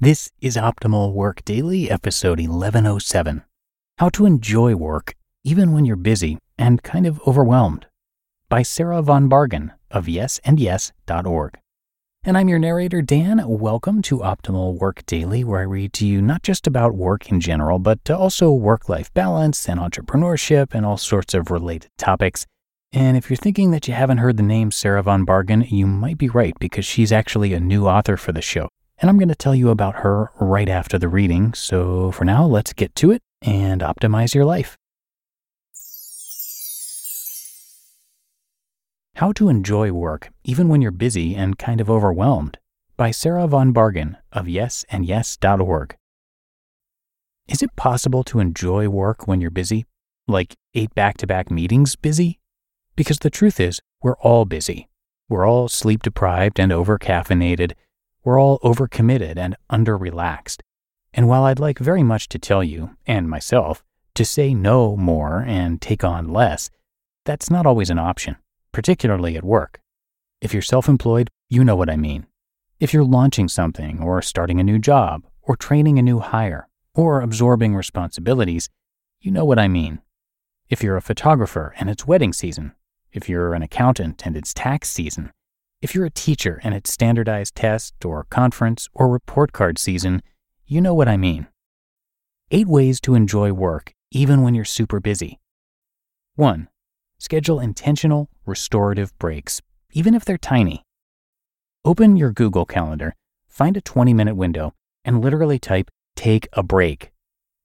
This is Optimal Work Daily, episode 1107 How to Enjoy Work Even When You're Busy and Kind of Overwhelmed by Sarah Von Bargen of yesandyes.org. And I'm your narrator, Dan. Welcome to Optimal Work Daily, where I read to you not just about work in general, but also work life balance and entrepreneurship and all sorts of related topics. And if you're thinking that you haven't heard the name Sarah Von Bargen, you might be right because she's actually a new author for the show and I'm going to tell you about her right after the reading. So for now, let's get to it and optimize your life. How to Enjoy Work Even When You're Busy and Kind of Overwhelmed by Sarah Von Bargen of yesandyes.org. Is it possible to enjoy work when you're busy? Like eight back to back meetings busy? Because the truth is, we're all busy. We're all sleep deprived and over caffeinated we're all overcommitted and underrelaxed. And while I'd like very much to tell you, and myself, to say no more and take on less, that's not always an option, particularly at work. If you're self employed, you know what I mean. If you're launching something, or starting a new job, or training a new hire, or absorbing responsibilities, you know what I mean. If you're a photographer and it's wedding season, if you're an accountant and it's tax season, if you're a teacher and it's standardized test or conference or report card season, you know what I mean. Eight ways to enjoy work even when you're super busy. 1. Schedule intentional, restorative breaks, even if they're tiny. Open your Google Calendar, find a 20 minute window, and literally type, Take a break.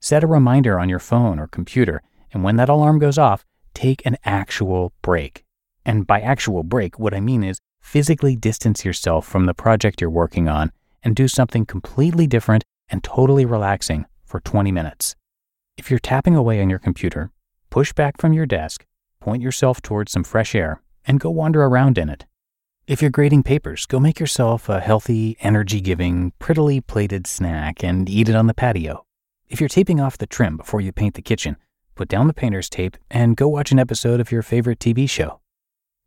Set a reminder on your phone or computer, and when that alarm goes off, take an actual break. And by actual break, what I mean is physically distance yourself from the project you're working on and do something completely different and totally relaxing for 20 minutes. If you're tapping away on your computer, push back from your desk, point yourself towards some fresh air, and go wander around in it. If you're grading papers, go make yourself a healthy, energy giving, prettily plated snack and eat it on the patio. If you're taping off the trim before you paint the kitchen, put down the painter's tape and go watch an episode of your favorite TV show.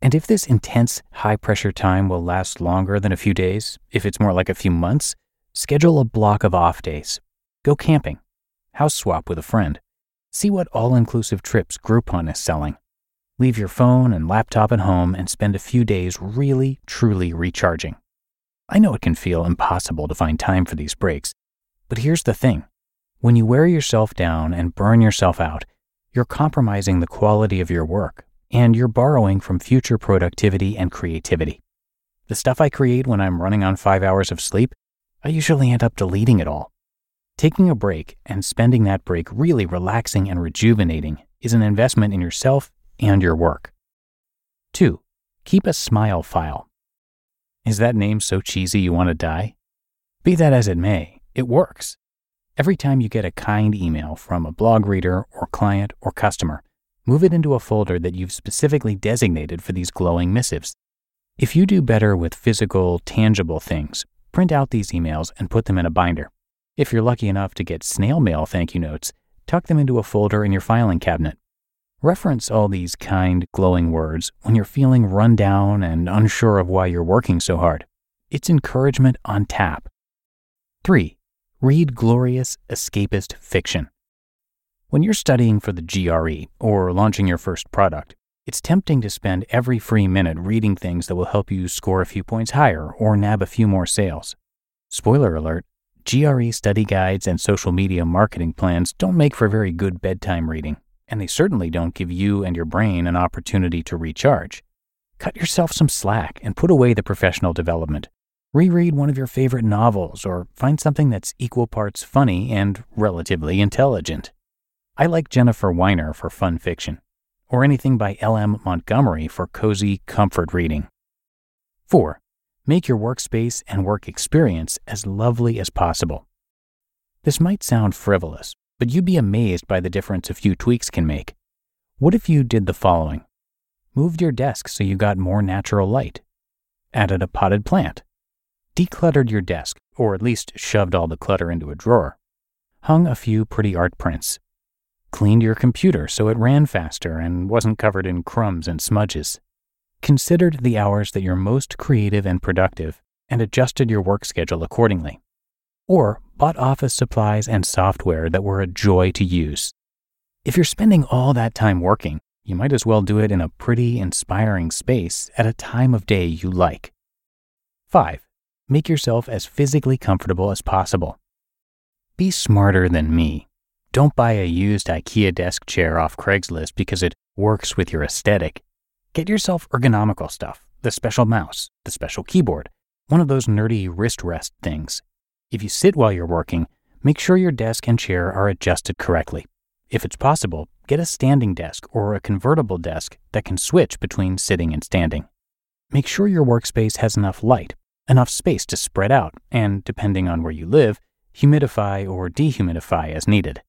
And if this intense, high pressure time will last longer than a few days, if it's more like a few months, schedule a block of off days. Go camping. House swap with a friend. See what all inclusive trips Groupon is selling. Leave your phone and laptop at home and spend a few days really, truly recharging. I know it can feel impossible to find time for these breaks, but here's the thing when you wear yourself down and burn yourself out, you're compromising the quality of your work and you're borrowing from future productivity and creativity. The stuff I create when I'm running on five hours of sleep, I usually end up deleting it all. Taking a break and spending that break really relaxing and rejuvenating is an investment in yourself and your work. 2. Keep a smile file. Is that name so cheesy you want to die? Be that as it may, it works. Every time you get a kind email from a blog reader or client or customer, move it into a folder that you've specifically designated for these glowing missives. If you do better with physical, tangible things, print out these emails and put them in a binder. If you're lucky enough to get snail mail thank you notes, tuck them into a folder in your filing cabinet. Reference all these kind, glowing words when you're feeling run down and unsure of why you're working so hard. It's encouragement on tap. 3. Read glorious, escapist fiction. When you're studying for the GRE or launching your first product, it's tempting to spend every free minute reading things that will help you score a few points higher or nab a few more sales. Spoiler alert, GRE study guides and social media marketing plans don't make for very good bedtime reading, and they certainly don't give you and your brain an opportunity to recharge. Cut yourself some slack and put away the professional development. Reread one of your favorite novels or find something that's equal parts funny and relatively intelligent. I like Jennifer Weiner for fun fiction, or anything by L.M. Montgomery for cozy comfort reading. 4. Make your workspace and work experience as lovely as possible. This might sound frivolous, but you'd be amazed by the difference a few tweaks can make. What if you did the following? Moved your desk so you got more natural light. Added a potted plant. Decluttered your desk, or at least shoved all the clutter into a drawer. Hung a few pretty art prints. Cleaned your computer so it ran faster and wasn't covered in crumbs and smudges. Considered the hours that you're most creative and productive and adjusted your work schedule accordingly. Or bought office supplies and software that were a joy to use. If you're spending all that time working, you might as well do it in a pretty, inspiring space at a time of day you like. 5. Make yourself as physically comfortable as possible. Be smarter than me. Don't buy a used IKEA desk chair off Craigslist because it works with your aesthetic. Get yourself ergonomical stuff the special mouse, the special keyboard, one of those nerdy wrist rest things. If you sit while you're working, make sure your desk and chair are adjusted correctly. If it's possible, get a standing desk or a convertible desk that can switch between sitting and standing. Make sure your workspace has enough light, enough space to spread out, and depending on where you live, humidify or dehumidify as needed.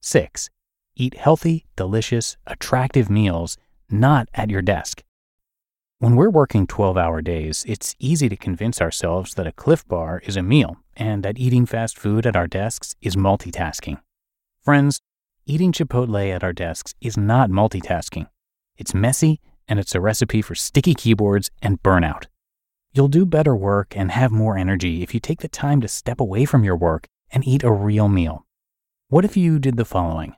6. Eat healthy, delicious, attractive meals not at your desk. When we're working 12 hour days, it's easy to convince ourselves that a Clif bar is a meal and that eating fast food at our desks is multitasking. Friends, eating Chipotle at our desks is not multitasking. It's messy and it's a recipe for sticky keyboards and burnout. You'll do better work and have more energy if you take the time to step away from your work and eat a real meal. What if you did the following?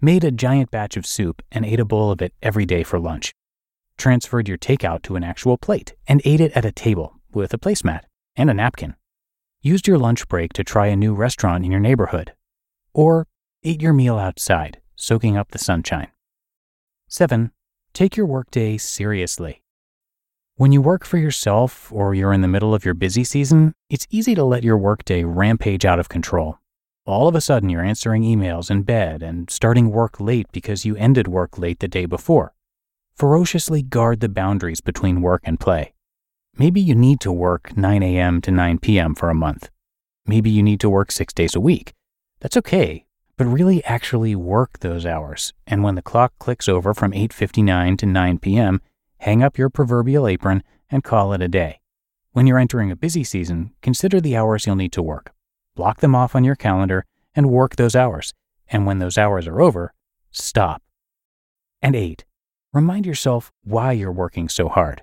Made a giant batch of soup and ate a bowl of it every day for lunch. Transferred your takeout to an actual plate and ate it at a table with a placemat and a napkin. Used your lunch break to try a new restaurant in your neighborhood. Or ate your meal outside, soaking up the sunshine. 7. Take your workday seriously. When you work for yourself or you're in the middle of your busy season, it's easy to let your workday rampage out of control. All of a sudden, you're answering emails in bed and starting work late because you ended work late the day before. Ferociously guard the boundaries between work and play. Maybe you need to work 9 a.m. to 9 p.m. for a month. Maybe you need to work six days a week. That's okay but really actually work those hours. And when the clock clicks over from 8:59 to 9 p.m., hang up your proverbial apron and call it a day. When you're entering a busy season, consider the hours you'll need to work. Block them off on your calendar and work those hours. And when those hours are over, stop. And 8. Remind yourself why you're working so hard.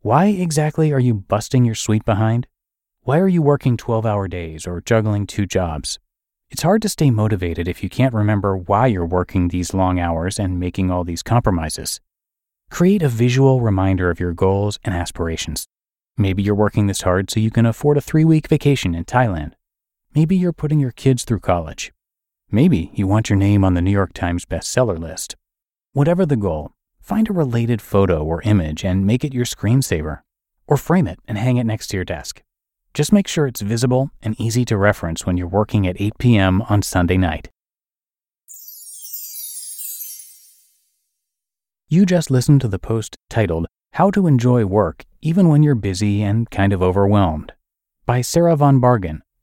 Why exactly are you busting your sweet behind? Why are you working 12 hour days or juggling two jobs? It's hard to stay motivated if you can't remember why you're working these long hours and making all these compromises. Create a visual reminder of your goals and aspirations. Maybe you're working this hard so you can afford a three week vacation in Thailand. Maybe you're putting your kids through college. Maybe you want your name on the New York Times bestseller list. Whatever the goal, find a related photo or image and make it your screensaver, or frame it and hang it next to your desk. Just make sure it's visible and easy to reference when you're working at 8 p.m. on Sunday night. You just listened to the post titled How to Enjoy Work Even When You're Busy and Kind of Overwhelmed by Sarah Von Bargen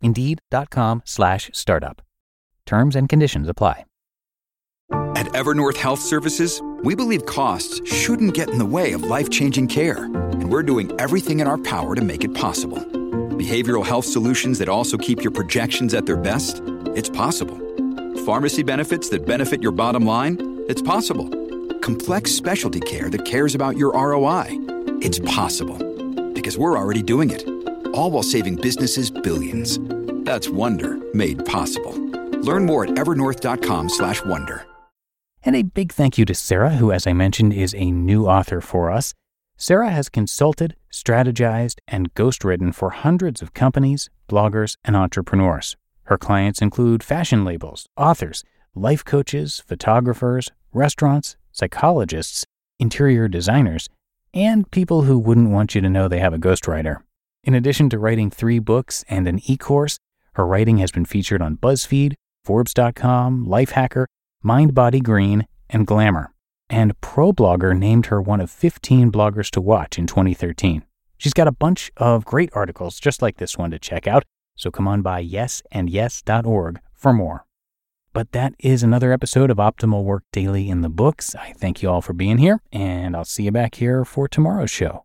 Indeed.com slash startup. Terms and conditions apply. At Evernorth Health Services, we believe costs shouldn't get in the way of life changing care, and we're doing everything in our power to make it possible. Behavioral health solutions that also keep your projections at their best? It's possible. Pharmacy benefits that benefit your bottom line? It's possible. Complex specialty care that cares about your ROI? It's possible. Because we're already doing it. All while saving businesses billions. That's Wonder made possible. Learn more at evernorth.com/wonder. And a big thank you to Sarah, who, as I mentioned, is a new author for us. Sarah has consulted, strategized, and ghostwritten for hundreds of companies, bloggers, and entrepreneurs. Her clients include fashion labels, authors, life coaches, photographers, restaurants, psychologists, interior designers, and people who wouldn't want you to know they have a ghostwriter. In addition to writing three books and an e course, her writing has been featured on BuzzFeed, Forbes.com, Lifehacker, Mind Body Green, and Glamour. And ProBlogger named her one of 15 bloggers to watch in 2013. She's got a bunch of great articles just like this one to check out, so come on by yesandyes.org for more. But that is another episode of Optimal Work Daily in the books. I thank you all for being here, and I'll see you back here for tomorrow's show,